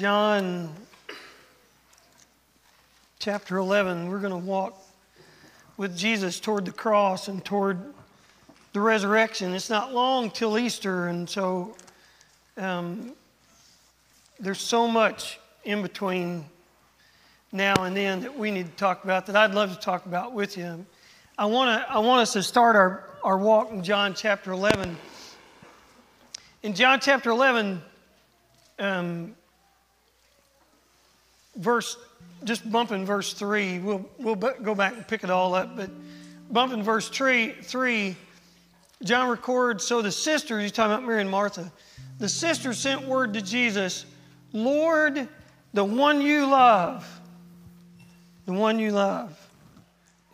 John chapter 11. We're going to walk with Jesus toward the cross and toward the resurrection. It's not long till Easter, and so um, there's so much in between now and then that we need to talk about that I'd love to talk about with you. I want to I want us to start our, our walk in John chapter 11. In John chapter 11, um, verse, just bumping verse 3, we'll, we'll go back and pick it all up, but bumping verse 3, 3 John records, so the sisters, he's talking about Mary and Martha, the sisters sent word to Jesus, Lord, the one you love, the one you love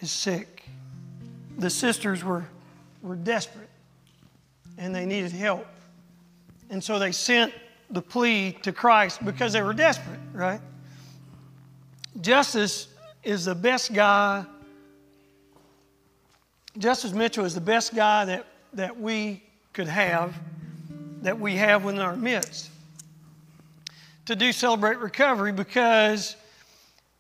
is sick. The sisters were, were desperate and they needed help. And so they sent the plea to Christ because they were desperate, right? Justice is the best guy. Justice Mitchell is the best guy that, that we could have, that we have within our midst to do Celebrate Recovery because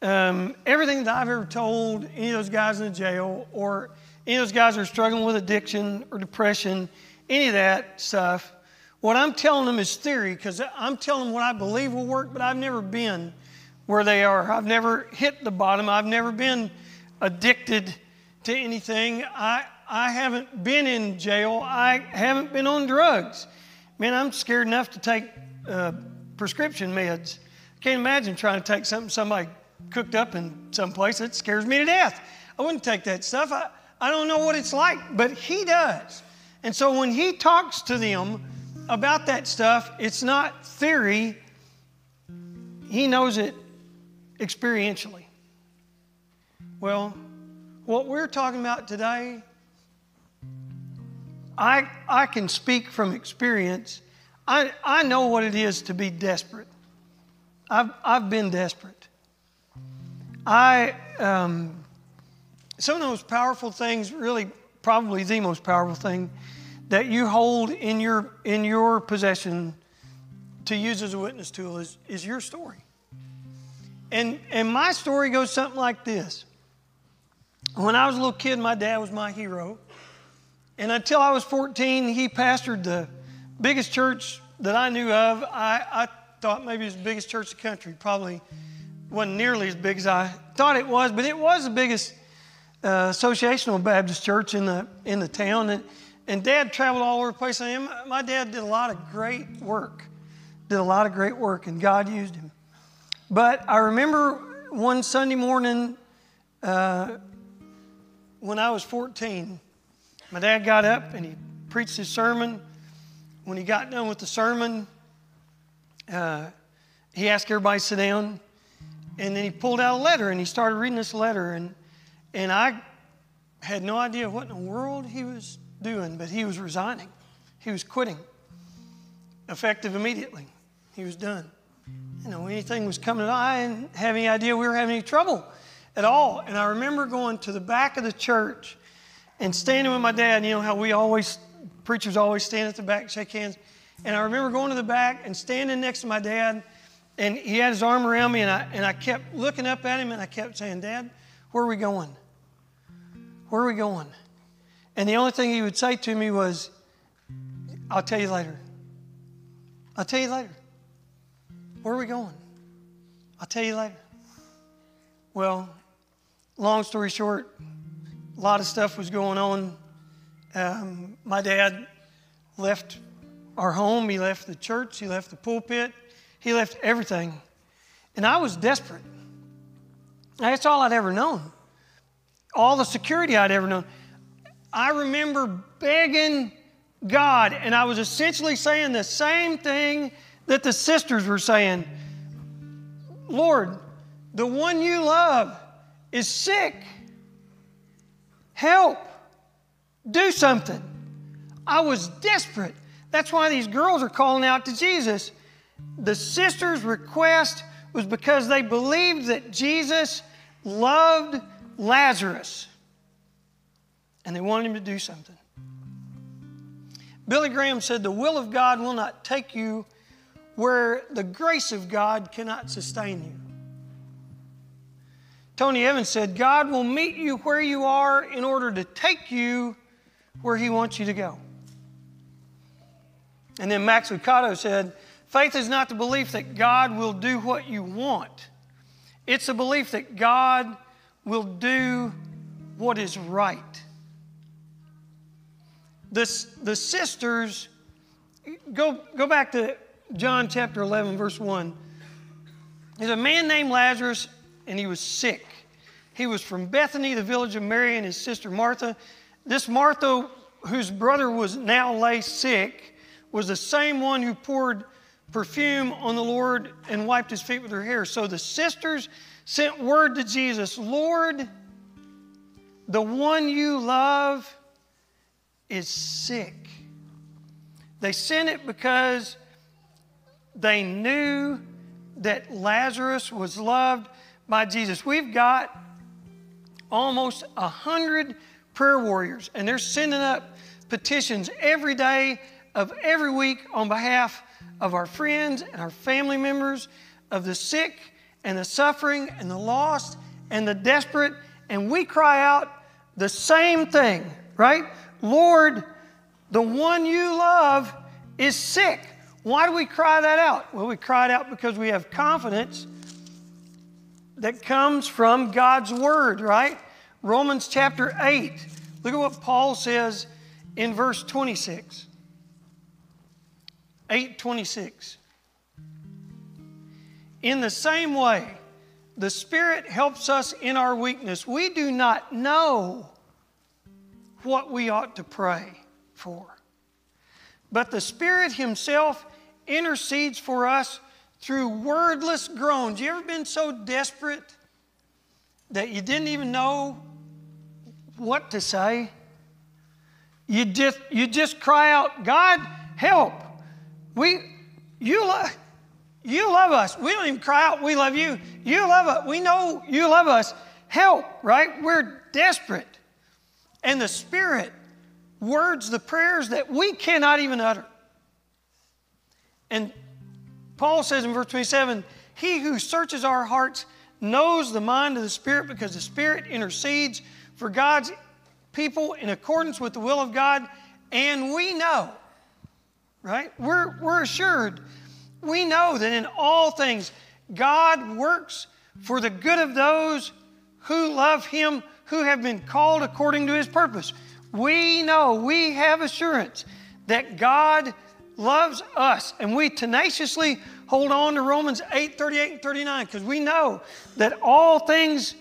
um, everything that I've ever told any of those guys in the jail or any of those guys that are struggling with addiction or depression, any of that stuff, what I'm telling them is theory because I'm telling them what I believe will work, but I've never been where they are. I've never hit the bottom. I've never been addicted to anything. I, I haven't been in jail. I haven't been on drugs. Man, I'm scared enough to take uh, prescription meds. Can't imagine trying to take something somebody cooked up in some place. It scares me to death. I wouldn't take that stuff. I, I don't know what it's like, but he does. And so when he talks to them, about that stuff, it's not theory, he knows it experientially. Well, what we're talking about today, I, I can speak from experience. I, I know what it is to be desperate. I've, I've been desperate. I, um, some of the most powerful things, really, probably the most powerful thing that you hold in your, in your possession to use as a witness tool is, is your story. And, and my story goes something like this. When I was a little kid, my dad was my hero. And until I was 14, he pastored the biggest church that I knew of. I, I thought maybe it was the biggest church in the country. Probably wasn't nearly as big as I thought it was, but it was the biggest uh, associational Baptist church in the, in the town. And, and dad traveled all over the place. And my dad did a lot of great work, did a lot of great work, and God used him. But I remember one Sunday morning uh, when I was 14, my dad got up and he preached his sermon. When he got done with the sermon, uh, he asked everybody to sit down. And then he pulled out a letter and he started reading this letter. And, and I had no idea what in the world he was doing, but he was resigning. He was quitting. Effective immediately. He was done. You know, anything was coming, I didn't have any idea we were having any trouble at all. And I remember going to the back of the church and standing with my dad. You know how we always, preachers always stand at the back, shake hands. And I remember going to the back and standing next to my dad, and he had his arm around me, and I, and I kept looking up at him, and I kept saying, Dad, where are we going? Where are we going? And the only thing he would say to me was, I'll tell you later. I'll tell you later. Where are we going? I'll tell you later. Well, long story short, a lot of stuff was going on. Um, my dad left our home, he left the church, he left the pulpit, he left everything. And I was desperate. That's all I'd ever known. All the security I'd ever known. I remember begging God, and I was essentially saying the same thing that the sisters were saying Lord, the one you love is sick. Help. Do something. I was desperate. That's why these girls are calling out to Jesus. The sisters' request was because they believed that Jesus loved Lazarus and they wanted him to do something. Billy Graham said, The will of God will not take you where the grace of God cannot sustain you. Tony Evans said, God will meet you where you are in order to take you where He wants you to go. And then Max Lucado said, Faith is not the belief that God will do what you want, it's a belief that God will do what is right. The, the sisters, go, go back to John chapter 11, verse 1. There's a man named Lazarus, and he was sick. He was from Bethany, the village of Mary and his sister Martha. This Martha, whose brother was now lay sick, was the same one who poured perfume on the Lord and wiped his feet with her hair. So the sisters sent word to Jesus Lord, the one you love is sick. They sent it because they knew that Lazarus was loved by Jesus. We've got almost a hundred prayer warriors, and they're sending up petitions every day of every week on behalf of our friends and our family members, of the sick and the suffering and the lost and the desperate. And we cry out the same thing, right? Lord, the one you love is sick. Why do we cry that out? Well, we cry it out because we have confidence that comes from God's Word, right? Romans chapter 8. Look at what Paul says in verse 26. 826. In the same way, the Spirit helps us in our weakness. We do not know what we ought to pray for. But the Spirit Himself intercedes for us through wordless groans. You ever been so desperate that you didn't even know what to say? You just, you just cry out, God, help. We, you, lo- you love us. We don't even cry out, we love you. You love us. We know you love us. Help, right? We're desperate. And the Spirit words the prayers that we cannot even utter. And Paul says in verse 27 He who searches our hearts knows the mind of the Spirit because the Spirit intercedes for God's people in accordance with the will of God. And we know, right? We're, we're assured. We know that in all things, God works for the good of those who love Him who have been called according to his purpose. We know, we have assurance that God loves us, and we tenaciously hold on to Romans 8 38 and 39 because we know that all things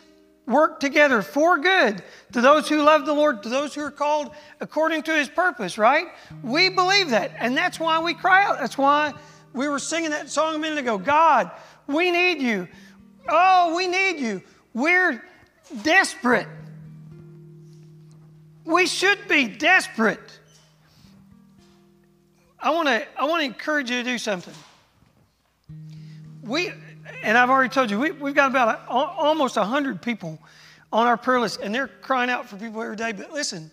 work together for good to those who love the Lord, to those who are called according to his purpose, right? We believe that, and that's why we cry out. That's why we were singing that song a minute ago God, we need you. Oh, we need you. We're desperate. We should be desperate. I want to I want to encourage you to do something. We and I've already told you we, we've got about a, almost hundred people on our prayer list, and they're crying out for people every day. But listen,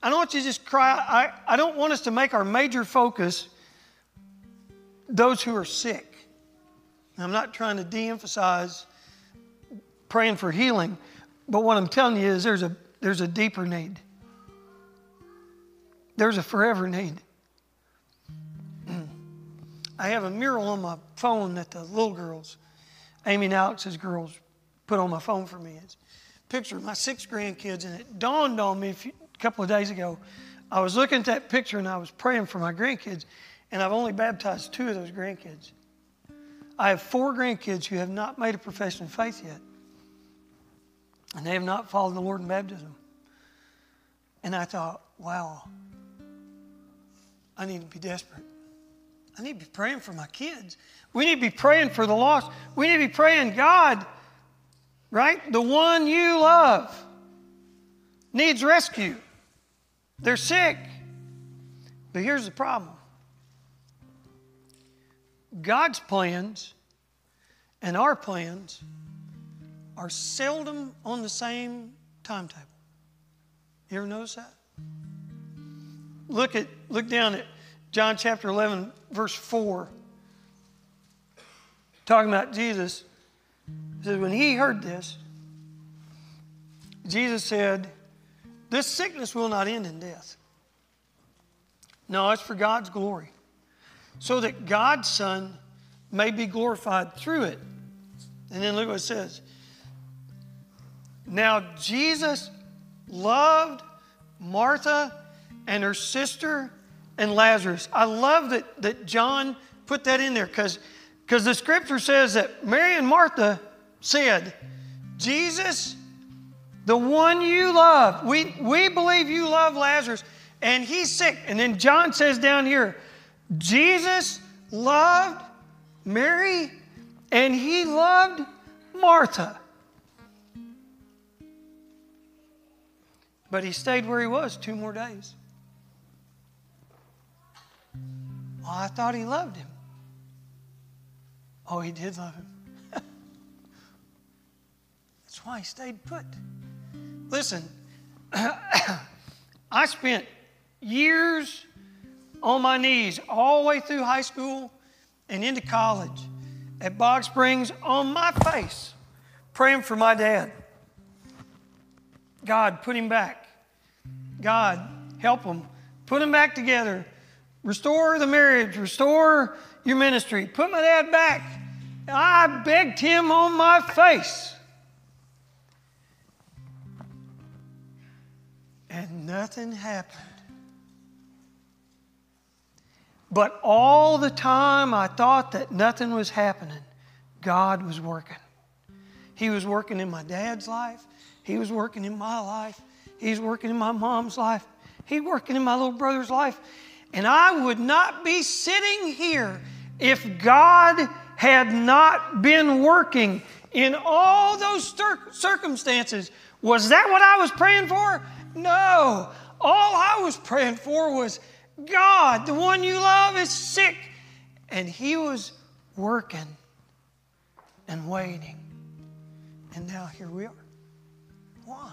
I don't want you to just cry. I, I don't want us to make our major focus those who are sick. I'm not trying to de-emphasize praying for healing. But what I'm telling you is there's a, there's a deeper need. There's a forever need. I have a mural on my phone that the little girls, Amy and Alex's girls, put on my phone for me. It's a picture of my six grandkids, and it dawned on me a, few, a couple of days ago. I was looking at that picture and I was praying for my grandkids, and I've only baptized two of those grandkids. I have four grandkids who have not made a profession of faith yet and they have not followed the Lord in baptism. And I thought, wow, I need to be desperate. I need to be praying for my kids. We need to be praying for the lost. We need to be praying, God, right? The one you love needs rescue. They're sick. But here's the problem God's plans and our plans are seldom on the same timetable. You ever notice that? Look at look down at John chapter 11 verse 4. talking about Jesus, says, when he heard this, Jesus said, This sickness will not end in death. No, it's for God's glory, so that God's Son may be glorified through it. And then look what it says. Now, Jesus loved Martha and her sister and Lazarus. I love that, that John put that in there because the scripture says that Mary and Martha said, Jesus, the one you love, we, we believe you love Lazarus, and he's sick. And then John says down here, Jesus loved Mary and he loved Martha. But he stayed where he was two more days. Well, I thought he loved him. Oh, he did love him. That's why he stayed put. Listen, I spent years on my knees all the way through high school and into college at Bog Springs on my face praying for my dad. God, put him back. God, help him. Put him back together. Restore the marriage. Restore your ministry. Put my dad back. I begged him on my face. And nothing happened. But all the time I thought that nothing was happening, God was working. He was working in my dad's life, He was working in my life, He's working in my mom's life. He's working in my little brother's life. And I would not be sitting here if God had not been working in all those circumstances. Was that what I was praying for? No. All I was praying for was God, the one you love, is sick. And He was working and waiting. And now here we are. Why?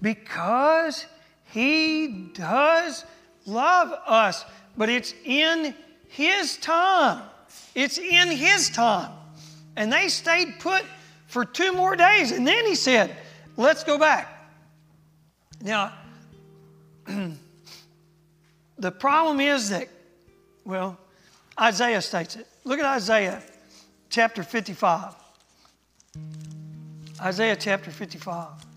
because He does love us, but it's in His time. It's in His time. And they stayed put for two more days. And then He said, Let's go back. Now, the problem is that, well, Isaiah states it. Look at Isaiah chapter 55. Isaiah chapter 55.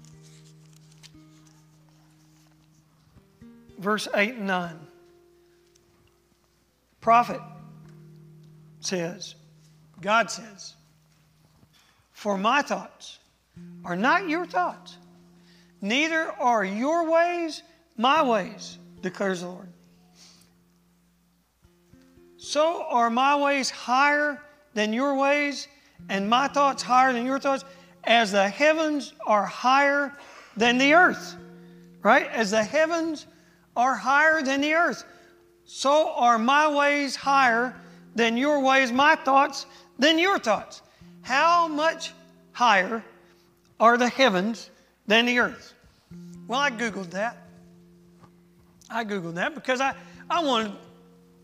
Verse 8 and 9. Prophet says, God says, For my thoughts are not your thoughts, neither are your ways my ways, declares the Lord. So are my ways higher than your ways, and my thoughts higher than your thoughts, as the heavens are higher than the earth. Right? As the heavens are higher than the earth. So are my ways higher than your ways, my thoughts than your thoughts. How much higher are the heavens than the earth? Well, I Googled that. I Googled that because I, I wanted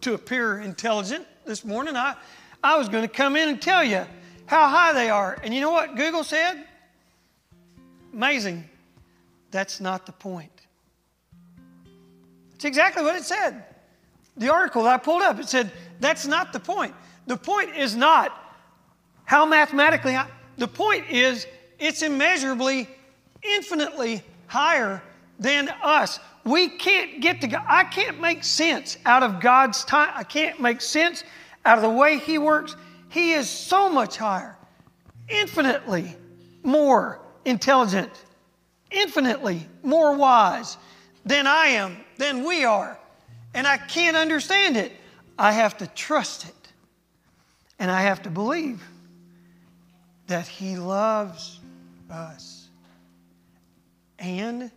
to appear intelligent this morning. I, I was going to come in and tell you how high they are. And you know what Google said? Amazing. That's not the point. It's exactly what it said. The article that I pulled up, it said, that's not the point. The point is not how mathematically high. The point is it's immeasurably, infinitely higher than us. We can't get to God. I can't make sense out of God's time. I can't make sense out of the way He works. He is so much higher, infinitely more intelligent, infinitely more wise than I am than we are. And I can't understand it. I have to trust it. And I have to believe that He loves us. And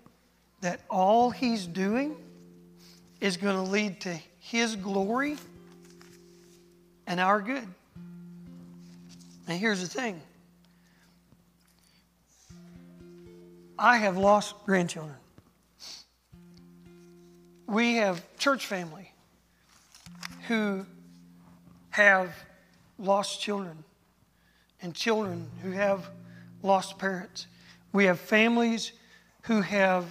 that all He's doing is going to lead to His glory and our good. And here's the thing I have lost grandchildren we have church family who have lost children and children who have lost parents. We have families who have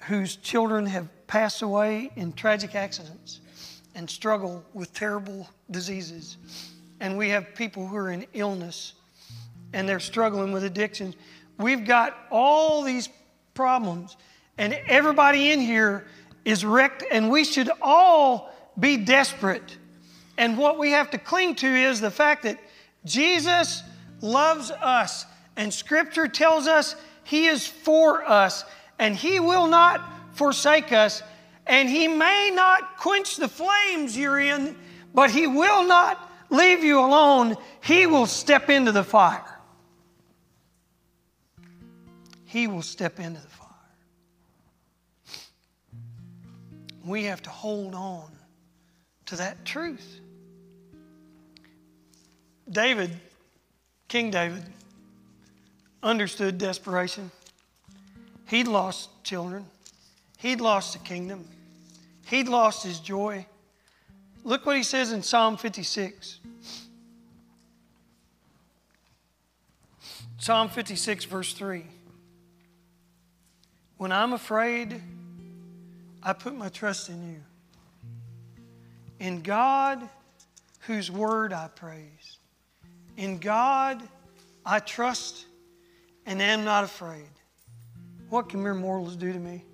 whose children have passed away in tragic accidents and struggle with terrible diseases. And we have people who are in illness and they're struggling with addictions. We've got all these problems, and everybody in here is wrecked, and we should all be desperate. And what we have to cling to is the fact that Jesus loves us, and Scripture tells us He is for us, and He will not forsake us, and He may not quench the flames you're in, but He will not leave you alone. He will step into the fire. He will step into the fire. We have to hold on to that truth. David, King David, understood desperation. He'd lost children, he'd lost the kingdom, he'd lost his joy. Look what he says in Psalm 56. Psalm 56, verse 3. When I'm afraid, I put my trust in you. In God, whose word I praise. In God, I trust and am not afraid. What can mere mortals do to me?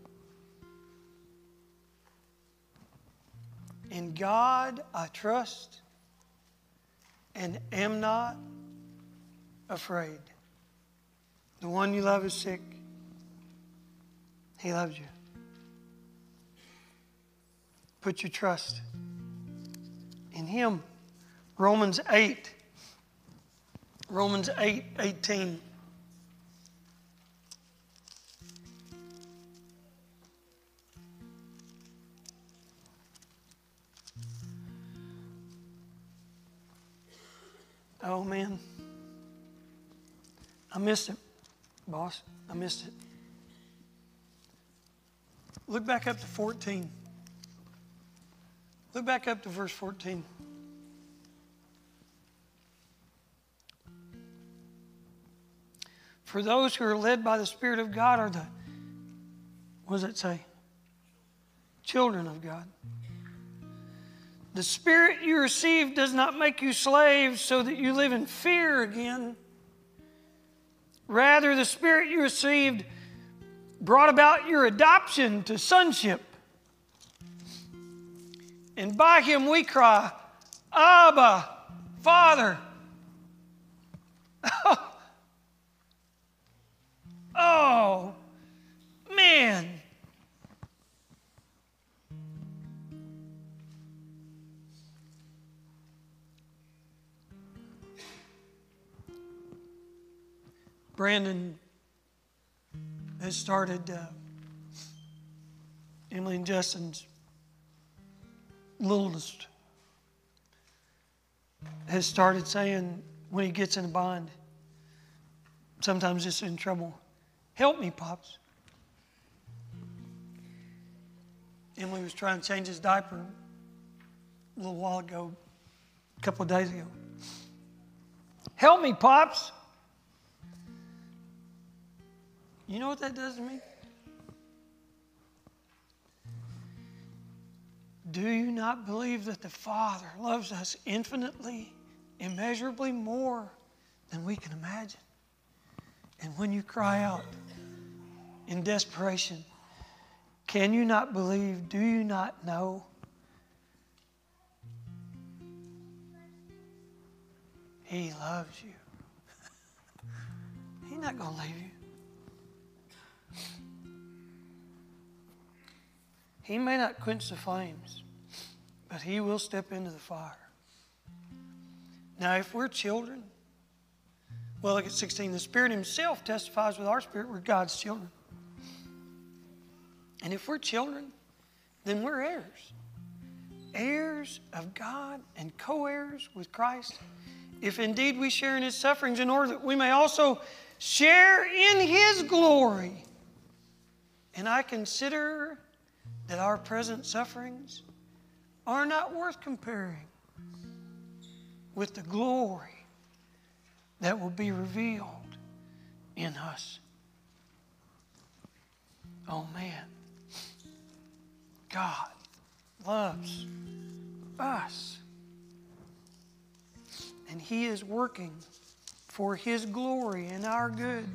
In God I trust and am not afraid. The one you love is sick. He loves you. Put your trust in Him. Romans 8. Romans 8 18. Oh man. I missed it, boss. I missed it. Look back up to 14. Look back up to verse 14. For those who are led by the Spirit of God are the, what does it say? Children of God. The Spirit you received does not make you slaves so that you live in fear again. Rather, the Spirit you received brought about your adoption to sonship. And by him we cry, Abba, Father. oh, man. Brandon has started uh, Emily and Justin's littlest has started saying when he gets in a bind, sometimes it's in trouble, help me, Pops. Emily was trying to change his diaper a little while ago, a couple of days ago. Help me, Pops. You know what that does to me? Do you not believe that the Father loves us infinitely, immeasurably more than we can imagine? And when you cry out in desperation, can you not believe? Do you not know? He loves you. He's not going to leave you. He may not quench the flames, but He will step into the fire. Now, if we're children, well, look at 16. The Spirit Himself testifies with our spirit we're God's children. And if we're children, then we're heirs. Heirs of God and co heirs with Christ. If indeed we share in His sufferings, in order that we may also share in His glory. And I consider that our present sufferings are not worth comparing with the glory that will be revealed in us. Oh man, God loves us. And He is working for His glory and our good.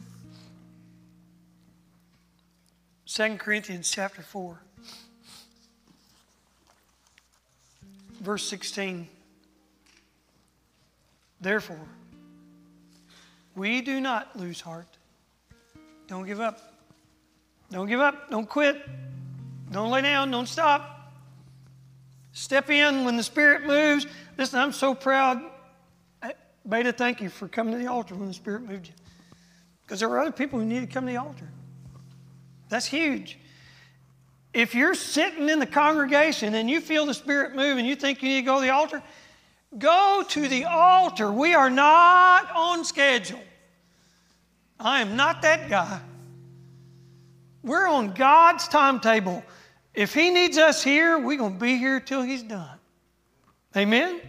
2 Corinthians chapter 4, verse 16. Therefore, we do not lose heart. Don't give up. Don't give up. Don't quit. Don't lay down. Don't stop. Step in when the Spirit moves. Listen, I'm so proud. Beta, thank you for coming to the altar when the Spirit moved you. Because there were other people who needed to come to the altar. That's huge. If you're sitting in the congregation and you feel the Spirit move and you think you need to go to the altar, go to the altar. We are not on schedule. I am not that guy. We're on God's timetable. If He needs us here, we're going to be here till He's done. Amen?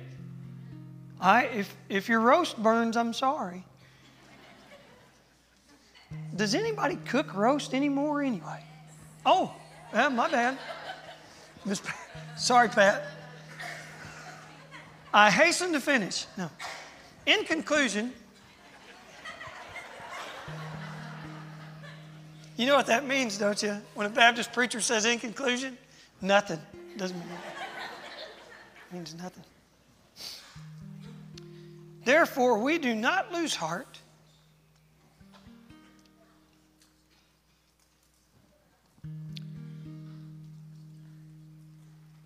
I, if, if your roast burns, I'm sorry. Does anybody cook roast anymore anyway? Oh, yeah, my bad. Sorry, Pat. I hasten to finish. No. In conclusion, you know what that means, don't you? When a Baptist preacher says in conclusion, nothing. Doesn't mean It means nothing. Therefore, we do not lose heart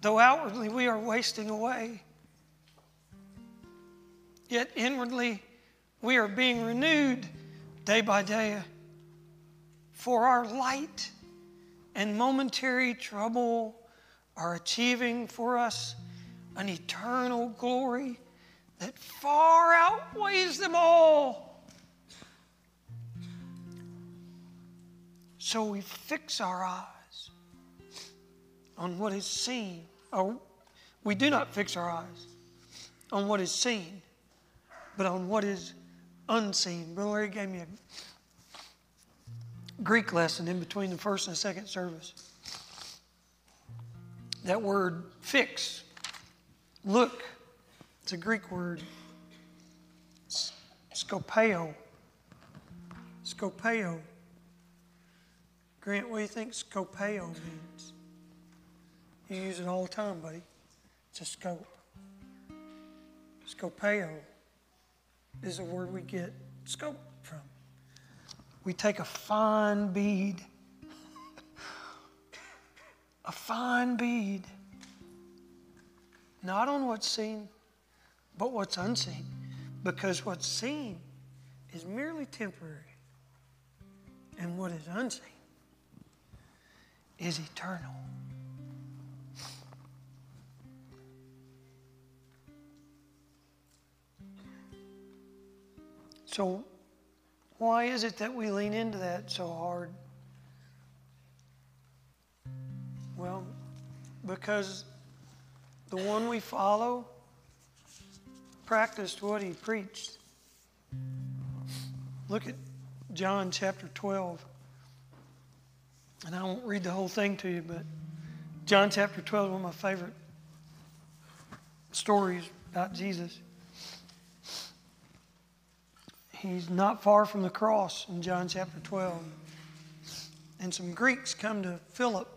Though outwardly we are wasting away, yet inwardly we are being renewed day by day. For our light and momentary trouble are achieving for us an eternal glory that far outweighs them all. So we fix our eyes on what is seen or we do not fix our eyes on what is seen, but on what is unseen. Brother Larry gave me a Greek lesson in between the first and second service. That word fix, look, it's a Greek word. Scopeo. Scopeo. Grant, what do you think scopeo means? You use it all the time, buddy. It's a scope. Scopeo is a word we get scope from. We take a fine bead, a fine bead, not on what's seen, but what's unseen. Because what's seen is merely temporary, and what is unseen is eternal. So, why is it that we lean into that so hard? Well, because the one we follow practiced what he preached. Look at John chapter 12. And I won't read the whole thing to you, but John chapter 12 is one of my favorite stories about Jesus he's not far from the cross in John chapter 12. And some Greeks come to Philip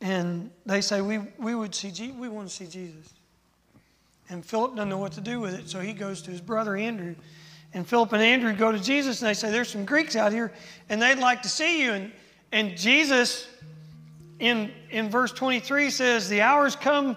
and they say, We, we would see Je- we want to see Jesus. And Philip doesn't know what to do with it, so he goes to his brother Andrew. And Philip and Andrew go to Jesus and they say, There's some Greeks out here and they'd like to see you. And, and Jesus, in, in verse 23, says, The hours come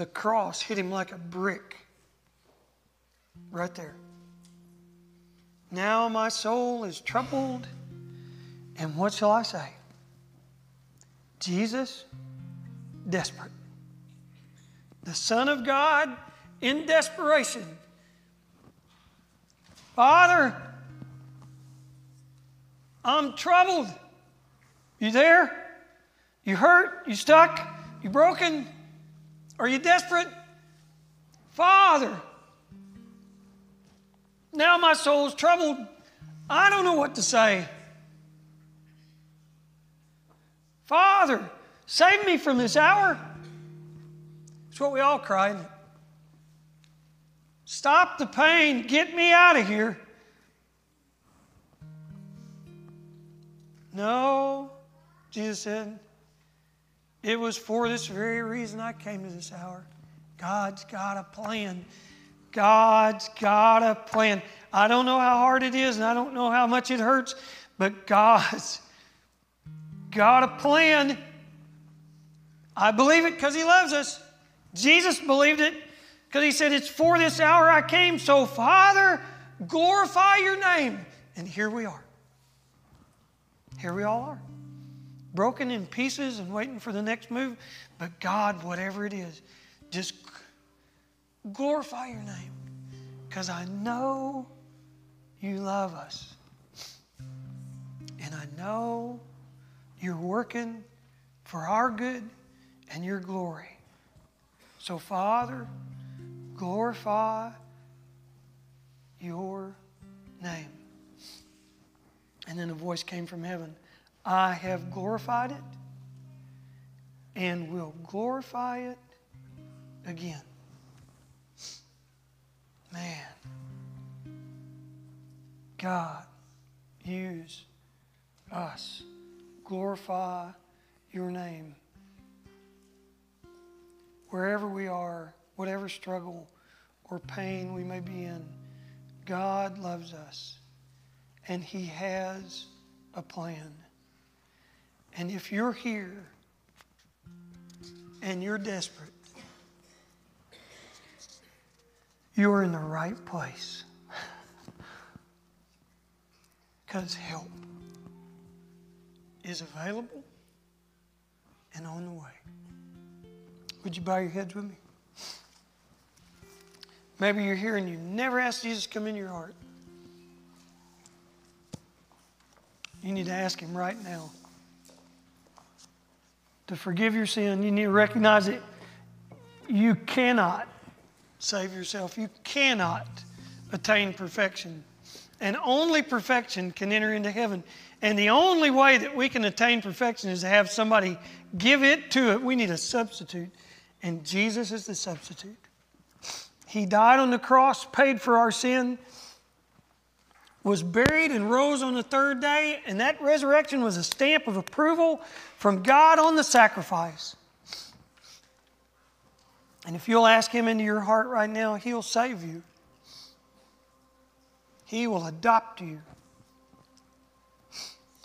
The cross hit him like a brick. Right there. Now my soul is troubled, and what shall I say? Jesus, desperate. The Son of God in desperation. Father, I'm troubled. You there? You hurt? You stuck? You broken? Are you desperate? Father, now my soul's troubled. I don't know what to say. Father, save me from this hour. It's what we all cry. Stop the pain. Get me out of here. No, Jesus said, it was for this very reason I came to this hour. God's got a plan. God's got a plan. I don't know how hard it is and I don't know how much it hurts, but God's got a plan. I believe it because He loves us. Jesus believed it because He said, It's for this hour I came. So, Father, glorify your name. And here we are. Here we all are. Broken in pieces and waiting for the next move. But God, whatever it is, just glorify your name because I know you love us. And I know you're working for our good and your glory. So, Father, glorify your name. And then a voice came from heaven I have glorified it and will glorify it again. Man, God, use us. Glorify your name. Wherever we are, whatever struggle or pain we may be in, God loves us and He has a plan. And if you're here and you're desperate, you're in the right place. Because help is available and on the way. Would you bow your heads with me? Maybe you're here and you never asked Jesus to come in your heart. You need to ask Him right now to forgive your sin. You need to recognize that you cannot save yourself. You cannot attain perfection. And only perfection can enter into heaven. And the only way that we can attain perfection is to have somebody give it to it. We need a substitute. And Jesus is the substitute. He died on the cross, paid for our sin, was buried, and rose on the third day. And that resurrection was a stamp of approval from God on the sacrifice. And if you'll ask Him into your heart right now, He'll save you. He will adopt you.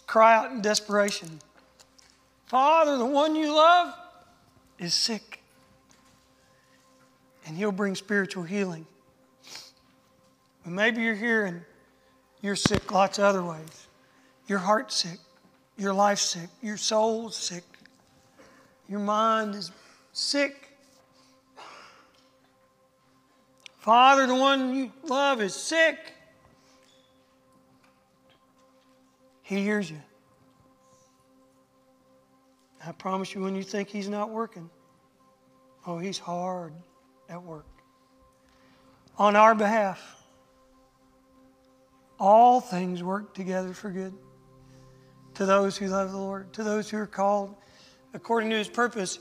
Cry out in desperation Father, the one you love is sick. And He'll bring spiritual healing. But maybe you're here and you're sick lots of other ways. Your heart's sick. Your life's sick. Your soul's sick. Your mind is sick. Father, the one you love is sick. He hears you. I promise you, when you think He's not working, oh, He's hard at work. On our behalf, all things work together for good to those who love the Lord, to those who are called according to His purpose.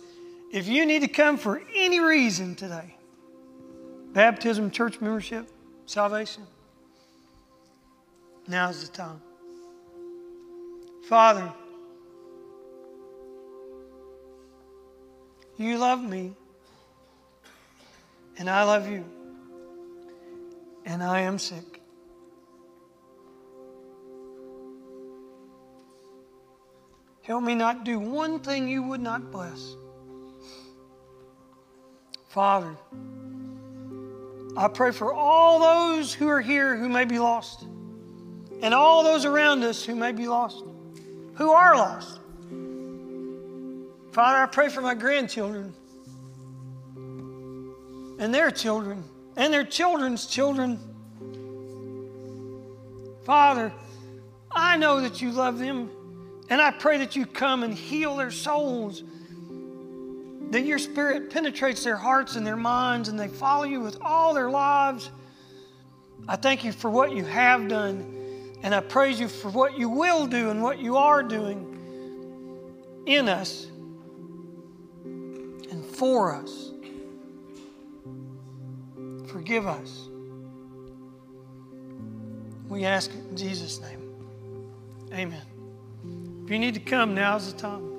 If you need to come for any reason today, baptism, church membership, salvation. Now's the time. Father, you love me, and I love you, and I am sick. Help me not do one thing you would not bless. Father, I pray for all those who are here who may be lost, and all those around us who may be lost, who are lost. Father, I pray for my grandchildren and their children and their children's children. Father, I know that you love them, and I pray that you come and heal their souls that your spirit penetrates their hearts and their minds and they follow you with all their lives. I thank you for what you have done, and I praise you for what you will do and what you are doing in us and for us. Forgive us. We ask it in Jesus' name. Amen. If you need to come, now's the time.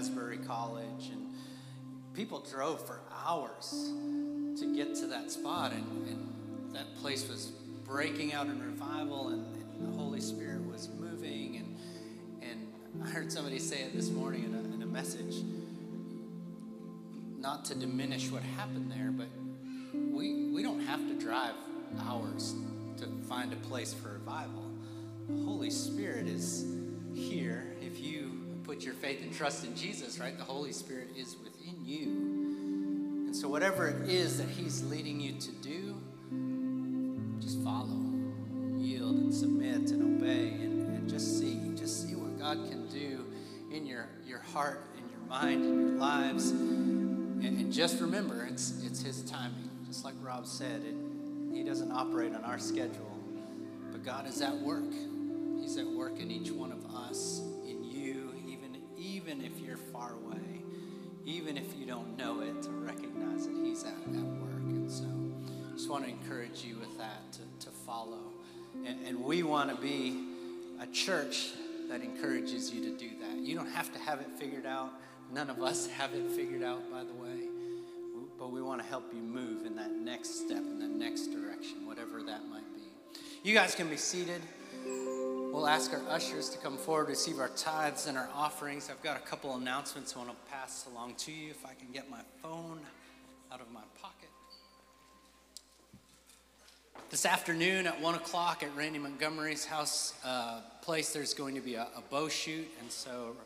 Asbury College, and people drove for hours to get to that spot, and, and that place was breaking out in revival, and, and the Holy Spirit was moving, and and I heard somebody say it this morning in a, in a message not to diminish what happened there, but we we don't have to drive hours to find a place for revival. The Holy Spirit is here put your faith and trust in Jesus, right? The Holy Spirit is within you. And so whatever it is that he's leading you to do, just follow, yield and submit and obey and, and just see, just see what God can do in your, your heart, in your mind, in your lives. And, and just remember, it's, it's His timing. Just like Rob said, it, He doesn't operate on our schedule, but God is at work. He's at work in each one of us, even, if you're far away, even if you don't know it, to recognize that He's at, at work. And so I just want to encourage you with that to, to follow. And, and we want to be a church that encourages you to do that. You don't have to have it figured out. None of us have it figured out, by the way. But we want to help you move in that next step, in that next direction, whatever that might be. You guys can be seated. We'll ask our ushers to come forward, to receive our tithes and our offerings. I've got a couple announcements I want to pass along to you if I can get my phone out of my pocket. This afternoon at 1 o'clock at Randy Montgomery's house uh, place, there's going to be a, a bow shoot. And so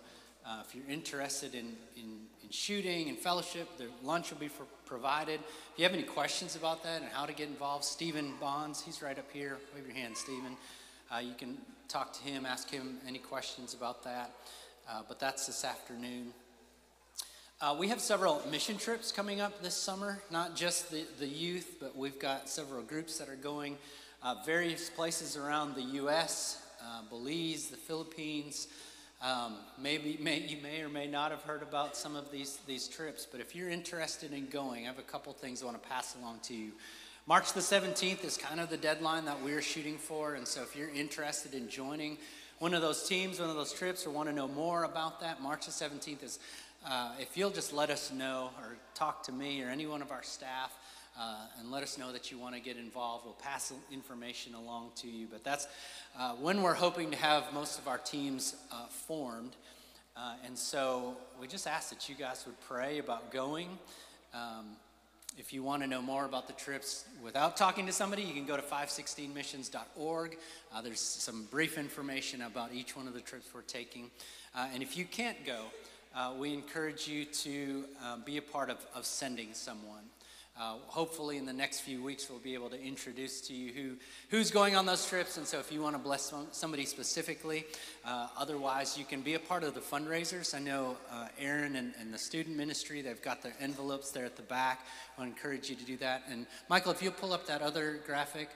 uh, if you're interested in, in, in shooting and fellowship, the lunch will be for, provided. If you have any questions about that and how to get involved, Stephen Bonds, he's right up here. Wave your hand, Stephen. Uh, you can talk to him, ask him any questions about that. Uh, but that's this afternoon. Uh, we have several mission trips coming up this summer, not just the, the youth, but we've got several groups that are going uh, various places around the U.S., uh, Belize, the Philippines. Um, maybe may, you may or may not have heard about some of these, these trips, but if you're interested in going, I have a couple things I want to pass along to you. March the 17th is kind of the deadline that we're shooting for, and so if you're interested in joining one of those teams, one of those trips, or want to know more about that, March the 17th is, uh, if you'll just let us know or talk to me or any one of our staff, uh, and let us know that you want to get involved. We'll pass information along to you. But that's uh, when we're hoping to have most of our teams uh, formed. Uh, and so we just ask that you guys would pray about going. Um, if you want to know more about the trips without talking to somebody, you can go to 516missions.org. Uh, there's some brief information about each one of the trips we're taking. Uh, and if you can't go, we encourage you to be a part of, of sending someone. Uh, hopefully, in the next few weeks, we'll be able to introduce to you who, who's going on those trips. And so, if you want to bless somebody specifically, uh, otherwise, you can be a part of the fundraisers. I know uh, Aaron and, and, the student ministry, they've got their envelopes there at the back. I encourage you to do that. And, Michael, if you'll pull up that other graphic,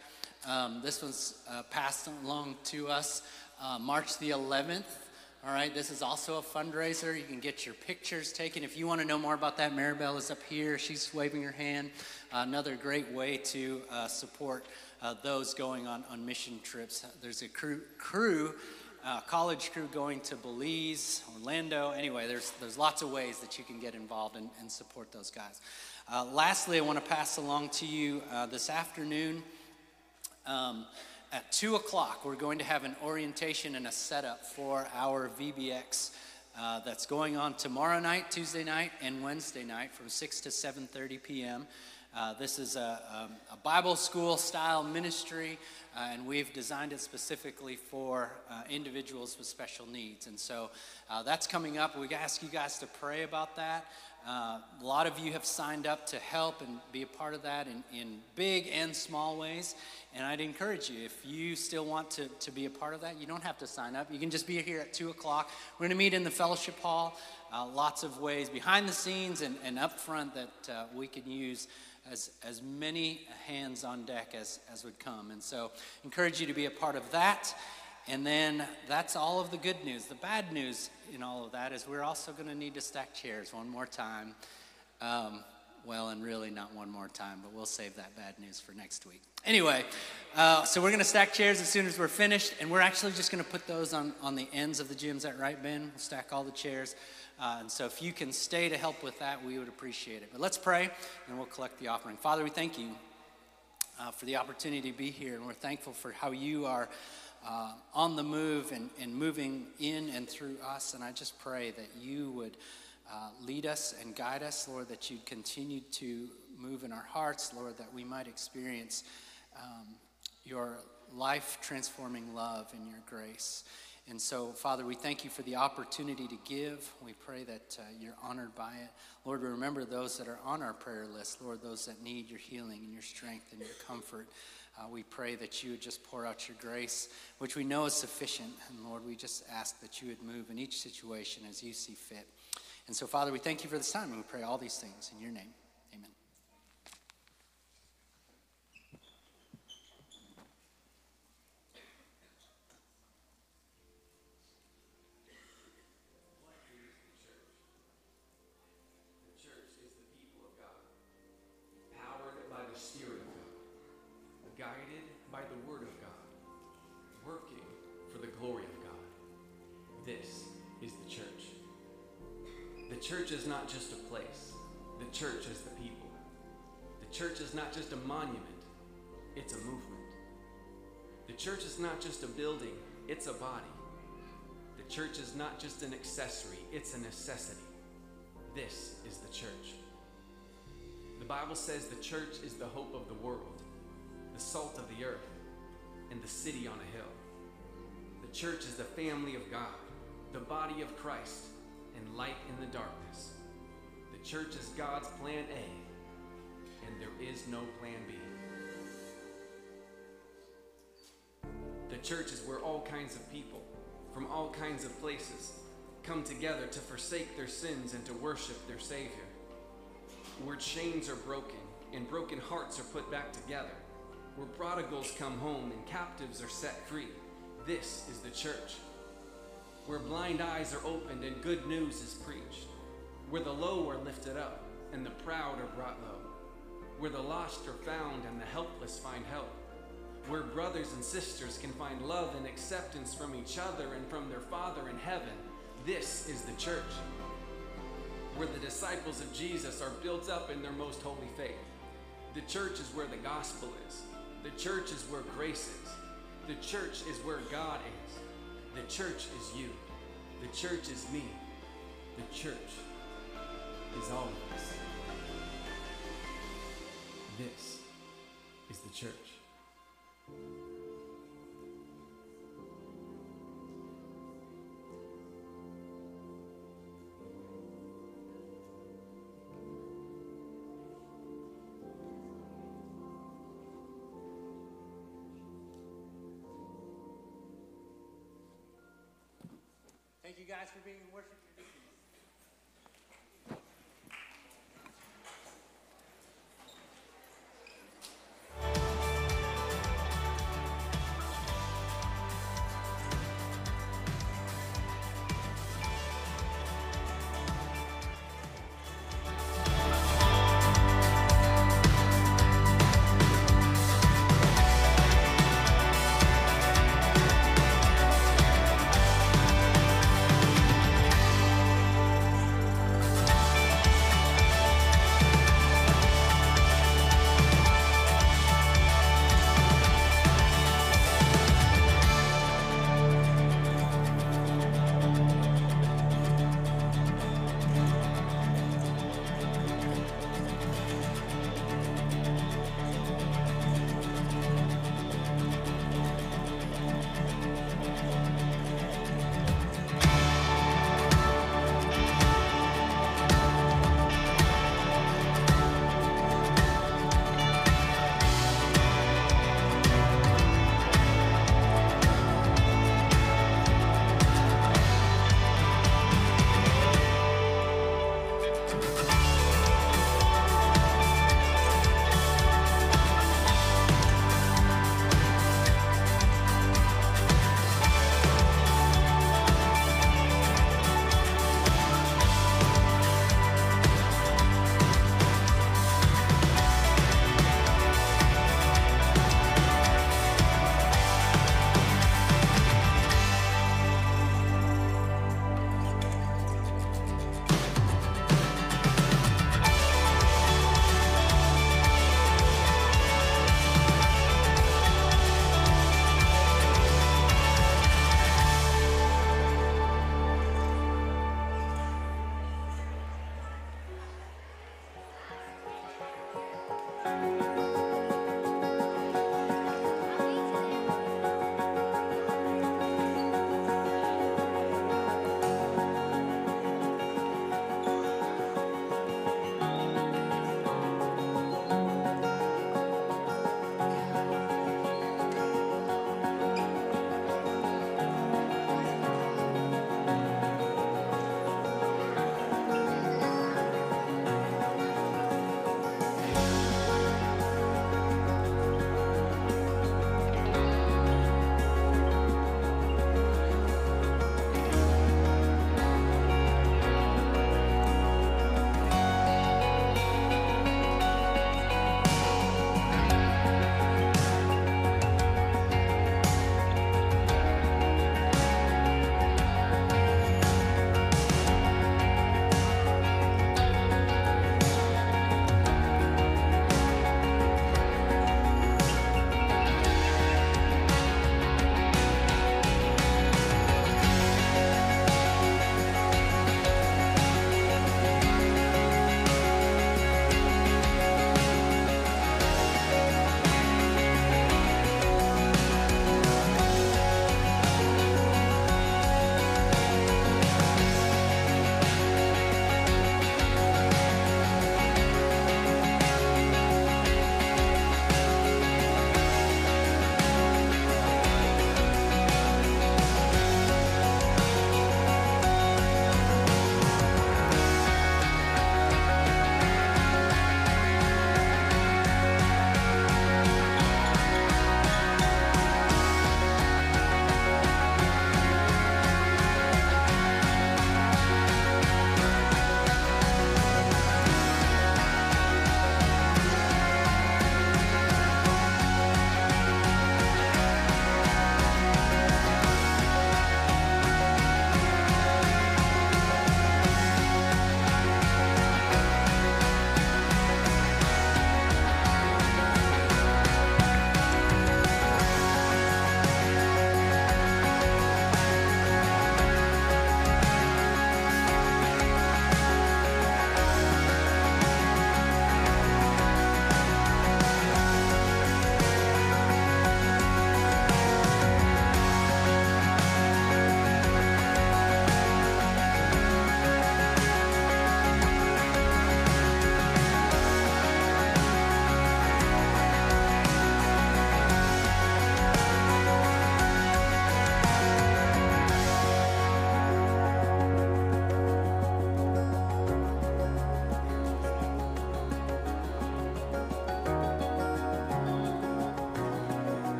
um, this one's uh, passed along to us uh, March the 11th. All right, this is also a fundraiser. You can get your pictures taken. If you want to know more about that, Maribel is up here. She's waving her hand. Uh, another great way to uh, support uh, those going on, on mission trips. There's a crew, crew uh, college crew going to Belize, Orlando. Anyway, there's, there's lots of ways that you can get involved and, and support those guys. Uh, lastly, I want to pass along to you uh, this afternoon. Um, at 2 o'clock, we're going to have an orientation and a setup for our VBX uh, that's going on tomorrow night, Tuesday night, and Wednesday night from 6 to 7.30 p.m. Uh, this is a, a, um, a, Bible school style ministry, uh, and we've designed it specifically for uh, individuals with special needs. And so uh, that's coming up. We ask you guys to pray about that. Uh, a lot of you have signed up to help and be a part of that in, in big and small ways. And I'd encourage you, if you still want to, to be a part of that, you don't have to sign up. You can just be here at 2 o'clock. We're going to meet in the fellowship hall. Uh, lots of ways behind the scenes and, and up front that uh, we can use as, as many hands on deck as, as would come. And so, encourage you to be a part of that. And then that's all of the good news. The bad news in all of that is we're also going to need to stack chairs one more time. Um, well, and really not one more time, but we'll save that bad news for next week. Anyway, uh, so we're going to stack chairs as soon as we're finished, and we're actually just going to put those on, on the ends of the gyms that right, Ben? We'll stack all the chairs. Uh, and so if you can stay to help with that, we would appreciate it. But let's pray, and we'll collect the offering. Father, we thank you uh, for the opportunity to be here, and we're thankful for how you are uh, on the move and, and moving in and through us. And I just pray that you would uh, lead us and guide us, Lord, that you'd continue to move in our hearts, Lord, that we might experience um, your life transforming love and your grace. And so, Father, we thank you for the opportunity to give. We pray that uh, you're honored by it. Lord, we remember those that are on our prayer list, Lord, those that need your healing and your strength and your comfort. Uh, we pray that you would just pour out your grace, which we know is sufficient. And Lord, we just ask that you would move in each situation as you see fit. And so, Father, we thank you for this time, and we pray all these things in your name. Is not just a place, the church is the people. The church is not just a monument, it's a movement. The church is not just a building, it's a body. The church is not just an accessory, it's a necessity. This is the church. The Bible says the church is the hope of the world, the salt of the earth, and the city on a hill. The church is the family of God, the body of Christ and light in the darkness. The church is God's plan A, and there is no plan B. The church is where all kinds of people from all kinds of places come together to forsake their sins and to worship their Savior. Where chains are broken and broken hearts are put back together. Where prodigals come home and captives are set free. This is the church. Where blind eyes are opened and good news is preached. Where the low are lifted up and the proud are brought low. Where the lost are found and the helpless find help where brothers and sisters can find love and acceptance from each other and from their Father in heaven. This is the church, where the disciples of Jesus are built up in their most holy faith. The church is where the gospel is, the church is where grace is, the church is where God is, the church is you, the church is me, the church is all of us. This is the church. Thank you guys for being in worship